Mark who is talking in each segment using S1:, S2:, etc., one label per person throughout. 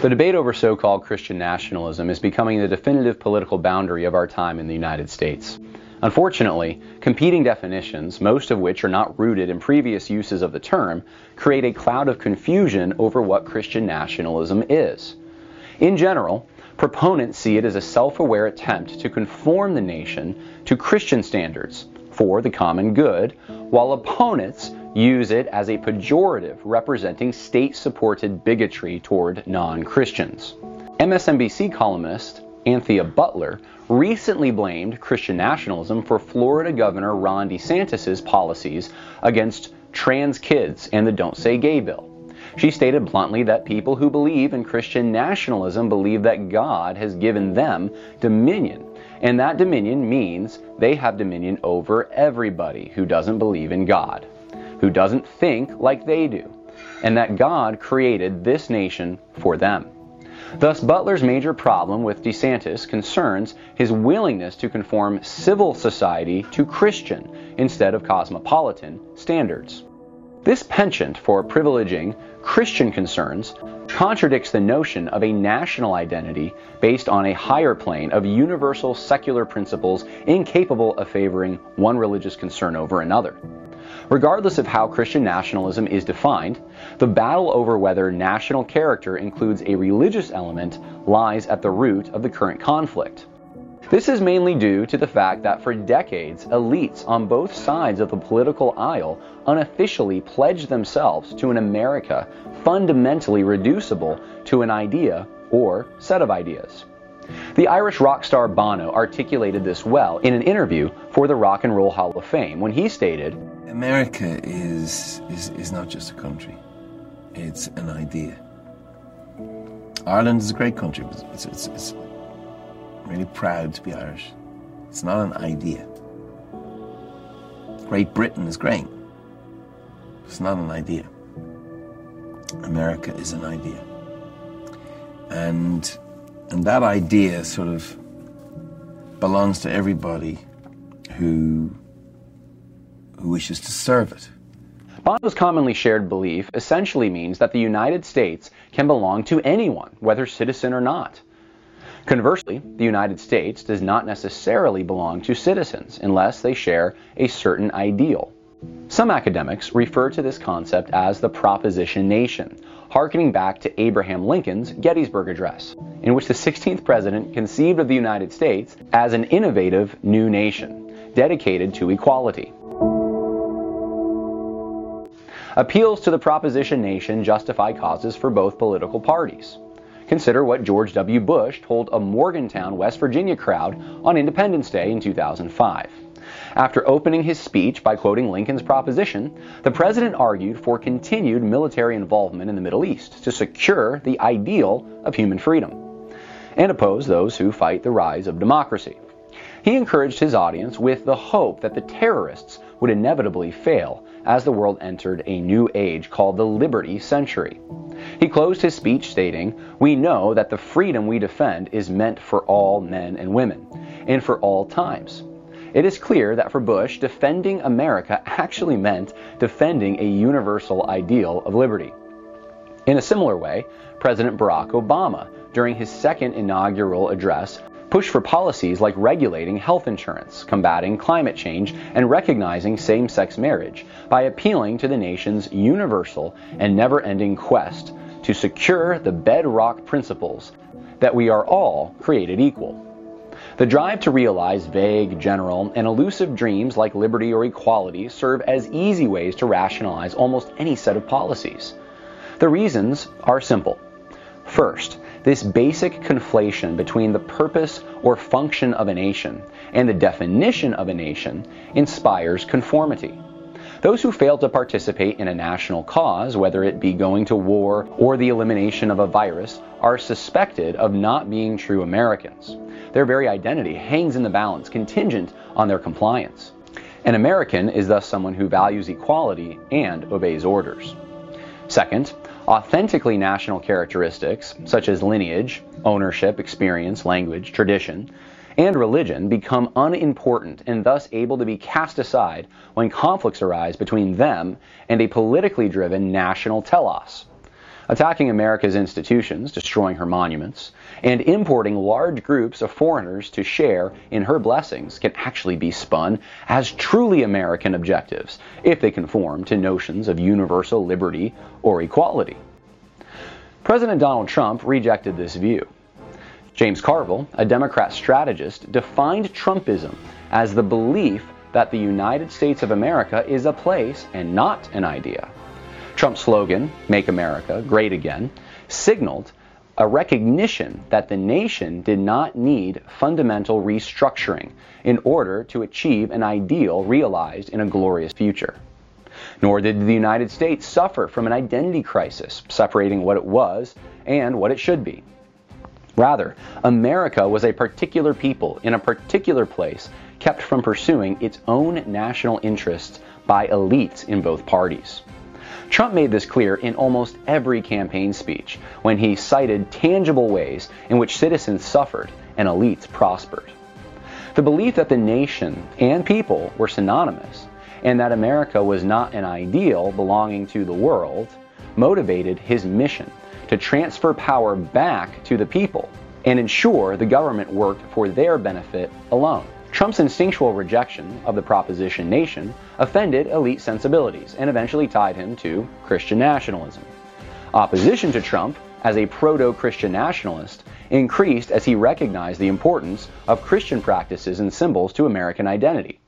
S1: The debate over so called Christian nationalism is becoming the definitive political boundary of our time in the United States. Unfortunately, competing definitions, most of which are not rooted in previous uses of the term, create a cloud of confusion over what Christian nationalism is. In general, proponents see it as a self aware attempt to conform the nation to Christian standards for the common good, while opponents use it as a pejorative representing state supported bigotry toward non Christians. MSNBC columnist Anthea Butler recently blamed Christian nationalism for Florida Governor Ron DeSantis' policies against trans kids and the Don't Say Gay bill. She stated bluntly that people who believe in Christian nationalism believe that God has given them dominion, and that dominion means they have dominion over everybody who doesn't believe in God who doesn't think like they do, and that God created this nation for them. Thus, Butler's major problem with DeSantis concerns his willingness to conform civil society to Christian instead of cosmopolitan standards. This penchant for privileging Christian concerns contradicts the notion of a national identity based on a higher plane of universal secular principles incapable of favoring one religious concern over another. Regardless of how Christian nationalism is defined, the battle over whether national character includes a religious element lies at the root of the current conflict. This is mainly due to the fact that for decades, elites on both sides of the political aisle unofficially pledged themselves to an America fundamentally reducible to an idea or set of ideas. The Irish rock star Bono articulated this well in an interview for the Rock and Roll Hall of Fame when he stated,
S2: America is, is, is not just a country, it's an idea. Ireland is a great country. It's, it's, it's really proud to be Irish. It's not an idea. Great Britain is great. It's not an idea. America is an idea. And, and that idea sort of belongs to everybody who who wishes to serve it.
S1: Bono's commonly shared belief essentially means that the United States can belong to anyone, whether citizen or not. Conversely, the United States does not necessarily belong to citizens unless they share a certain ideal. Some academics refer to this concept as the proposition nation, harkening back to Abraham Lincoln's Gettysburg Address, in which the 16th president conceived of the United States as an innovative new nation dedicated to equality. Appeals to the proposition nation justify causes for both political parties. Consider what George W. Bush told a Morgantown, West Virginia crowd on Independence Day in 2005. After opening his speech by quoting Lincoln's proposition, the president argued for continued military involvement in the Middle East to secure the ideal of human freedom and oppose those who fight the rise of democracy. He encouraged his audience with the hope that the terrorists would inevitably fail as the world entered a new age called the Liberty Century. He closed his speech stating, We know that the freedom we defend is meant for all men and women, and for all times. It is clear that for Bush, defending America actually meant defending a universal ideal of liberty. In a similar way, President Barack Obama, during his second inaugural address, pushed for policies like regulating health insurance, combating climate change, and recognizing same sex marriage by appealing to the nation's universal and never ending quest to secure the bedrock principles that we are all created equal. The drive to realize vague, general, and elusive dreams like liberty or equality serve as easy ways to rationalize almost any set of policies. The reasons are simple. First, this basic conflation between the purpose or function of a nation and the definition of a nation inspires conformity. Those who fail to participate in a national cause, whether it be going to war or the elimination of a virus, are suspected of not being true Americans. Their very identity hangs in the balance, contingent on their compliance. An American is thus someone who values equality and obeys orders. Second, Authentically national characteristics, such as lineage, ownership, experience, language, tradition, and religion, become unimportant and thus able to be cast aside when conflicts arise between them and a politically driven national telos. Attacking America's institutions, destroying her monuments, and importing large groups of foreigners to share in her blessings can actually be spun as truly American objectives if they conform to notions of universal liberty or equality. President Donald Trump rejected this view. James Carville, a Democrat strategist, defined Trumpism as the belief that the United States of America is a place and not an idea. Trump's slogan, Make America Great Again, signaled a recognition that the nation did not need fundamental restructuring in order to achieve an ideal realized in a glorious future. Nor did the United States suffer from an identity crisis, separating what it was and what it should be. Rather, America was a particular people in a particular place kept from pursuing its own national interests by elites in both parties. Trump made this clear in almost every campaign speech when he cited tangible ways in which citizens suffered and elites prospered. The belief that the nation and people were synonymous and that America was not an ideal belonging to the world motivated his mission to transfer power back to the people and ensure the government worked for their benefit alone. Trump's instinctual rejection of the proposition nation offended elite sensibilities and eventually tied him to Christian nationalism. Opposition to Trump as a proto Christian nationalist increased as he recognized the importance of Christian practices and symbols to American identity.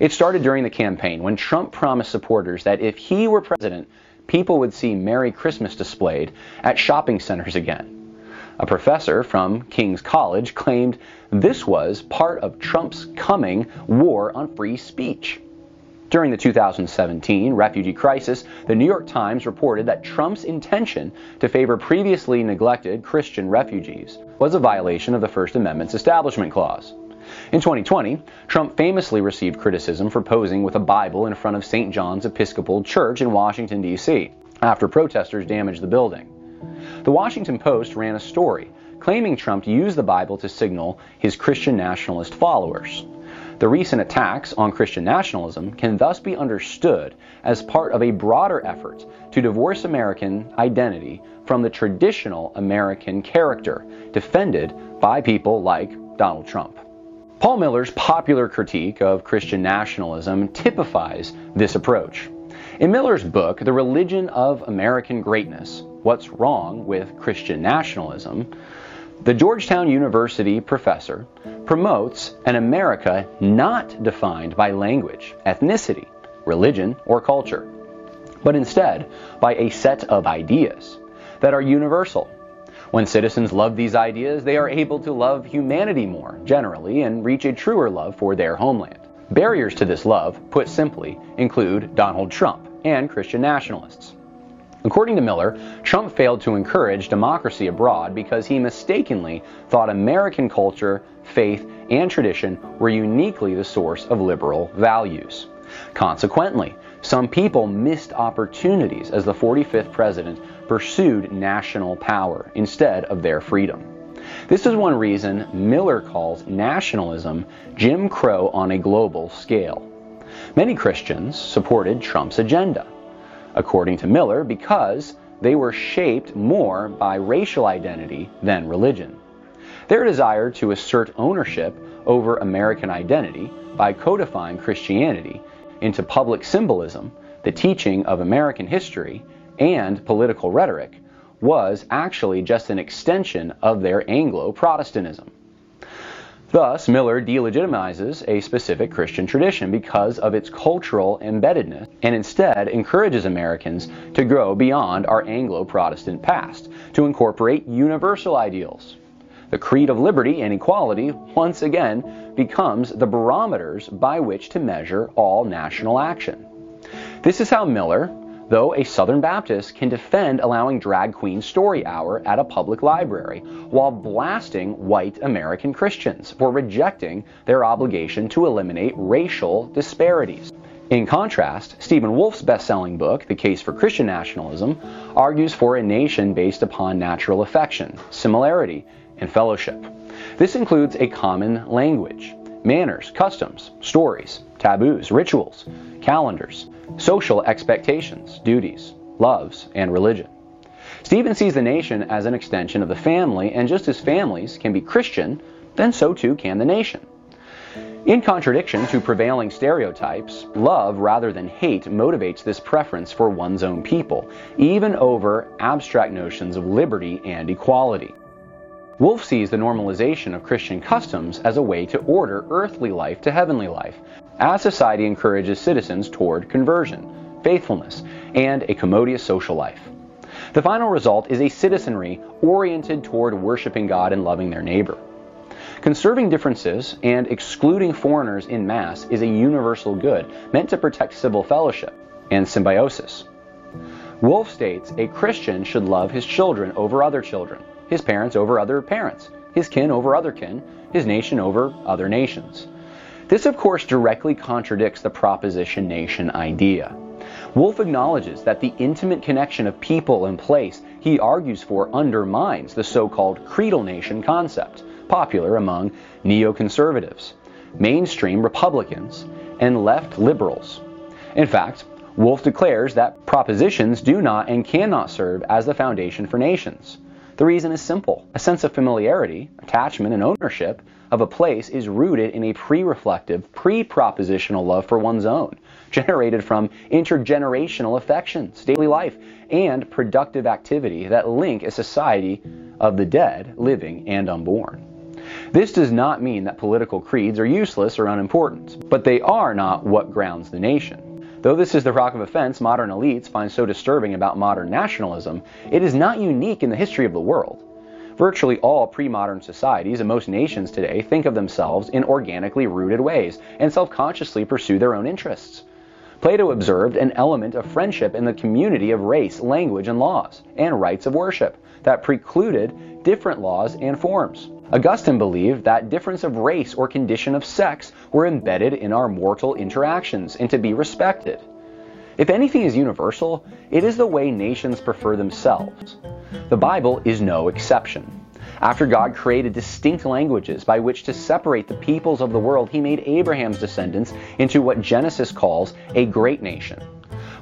S1: It started during the campaign when Trump promised supporters that if he were president, people would see Merry Christmas displayed at shopping centers again. A professor from King's College claimed this was part of Trump's coming war on free speech. During the 2017 refugee crisis, the New York Times reported that Trump's intention to favor previously neglected Christian refugees was a violation of the First Amendment's Establishment Clause. In 2020, Trump famously received criticism for posing with a Bible in front of St. John's Episcopal Church in Washington, D.C., after protesters damaged the building. The Washington Post ran a story claiming Trump used the Bible to signal his Christian nationalist followers. The recent attacks on Christian nationalism can thus be understood as part of a broader effort to divorce American identity from the traditional American character defended by people like Donald Trump. Paul Miller's popular critique of Christian nationalism typifies this approach. In Miller's book, The Religion of American Greatness, What's Wrong with Christian Nationalism, the Georgetown University professor promotes an America not defined by language, ethnicity, religion, or culture, but instead by a set of ideas that are universal. When citizens love these ideas, they are able to love humanity more, generally, and reach a truer love for their homeland. Barriers to this love, put simply, include Donald Trump and Christian nationalists. According to Miller, Trump failed to encourage democracy abroad because he mistakenly thought American culture, faith, and tradition were uniquely the source of liberal values. Consequently, some people missed opportunities as the 45th president pursued national power instead of their freedom. This is one reason Miller calls nationalism Jim Crow on a global scale. Many Christians supported Trump's agenda according to Miller, because they were shaped more by racial identity than religion. Their desire to assert ownership over American identity by codifying Christianity into public symbolism, the teaching of American history, and political rhetoric was actually just an extension of their Anglo Protestantism. Thus, Miller delegitimizes a specific Christian tradition because of its cultural embeddedness and instead encourages Americans to grow beyond our Anglo Protestant past to incorporate universal ideals. The creed of liberty and equality once again becomes the barometers by which to measure all national action. This is how Miller, though a Southern Baptist can defend allowing Drag Queen Story Hour at a public library while blasting white American Christians for rejecting their obligation to eliminate racial disparities. In contrast, Stephen Wolfe's best selling book, The Case for Christian Nationalism, argues for a nation based upon natural affection, similarity, and fellowship. This includes a common language, manners, customs, stories, taboos, rituals, calendars, social expectations, duties, loves, and religion. Stephen sees the nation as an extension of the family, and just as families can be Christian, then so too can the nation. In contradiction to prevailing stereotypes, love rather than hate motivates this preference for one's own people, even over abstract notions of liberty and equality. Wolfe sees the normalization of Christian customs as a way to order earthly life to heavenly life, as society encourages citizens toward conversion, faithfulness, and a commodious social life. The final result is a citizenry oriented toward worshiping God and loving their neighbor. Conserving differences and excluding foreigners in mass is a universal good meant to protect civil fellowship and symbiosis. Wolfe states a Christian should love his children over other children, his parents over other parents, his kin over other kin, his nation over other nations. This, of course, directly contradicts the proposition nation idea. Wolfe acknowledges that the intimate connection of people and place he argues for undermines the so called creedal nation concept popular among neoconservatives, mainstream Republicans, and left liberals. In fact, Wolfe declares that propositions do not and cannot serve as the foundation for nations. The reason is simple. A sense of familiarity, attachment, and ownership of a place is rooted in a pre reflective, pre propositional love for one's own, generated from intergenerational affections, daily life, and productive activity that link a society of the dead, living, and unborn. This does not mean that political creeds are useless or unimportant, but they are not what grounds the nation. Though this is the rock of offense modern elites find so disturbing about modern nationalism, it is not unique in the history of the world. Virtually all pre modern societies and most nations today think of themselves in organically rooted ways and self consciously pursue their own interests. Plato observed an element of friendship in the community of race, language, and laws, and rites of worship that precluded different laws and forms. Augustine believed that difference of race or condition of sex were embedded in our mortal interactions and to be respected. If anything is universal, it is the way nations prefer themselves. The Bible is no exception. After God created distinct languages by which to separate the peoples of the world, he made Abraham's descendants into what Genesis calls a great nation.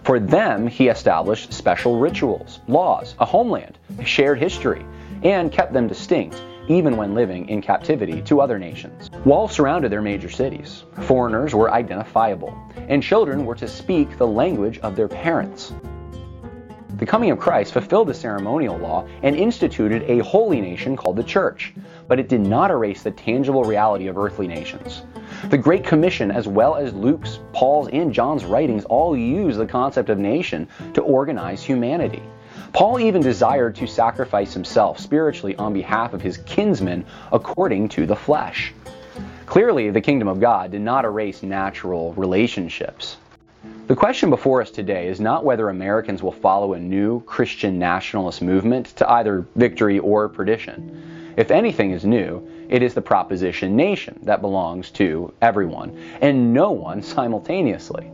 S1: For them, he established special rituals, laws, a homeland, a shared history, and kept them distinct even when living in captivity to other nations. Walls surrounded their major cities. Foreigners were identifiable, and children were to speak the language of their parents. The coming of Christ fulfilled the ceremonial law and instituted a holy nation called the Church, but it did not erase the tangible reality of earthly nations. The Great Commission, as well as Luke's, Paul's, and John's writings, all use the concept of nation to organize humanity. Paul even desired to sacrifice himself spiritually on behalf of his kinsmen according to the flesh. Clearly, the kingdom of God did not erase natural relationships. The question before us today is not whether Americans will follow a new Christian nationalist movement to either victory or perdition. If anything is new, it is the proposition nation that belongs to everyone, and no one simultaneously.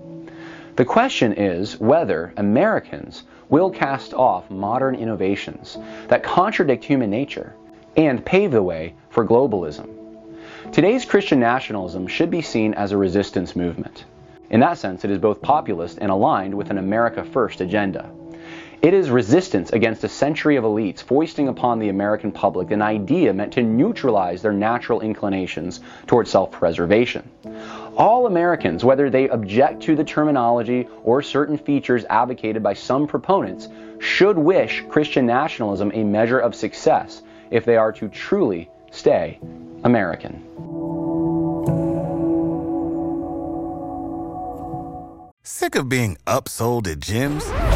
S1: The question is whether Americans will cast off modern innovations that contradict human nature and pave the way for globalism. Today's Christian nationalism should be seen as a resistance movement. In that sense, it is both populist and aligned with an America First agenda. It is resistance against a century of elites foisting upon the American public an idea meant to neutralize their natural inclinations toward self preservation. All Americans, whether they object to the terminology or certain features advocated by some proponents, should wish Christian nationalism a measure of success if they are to truly stay American.
S3: Sick of being upsold at gyms?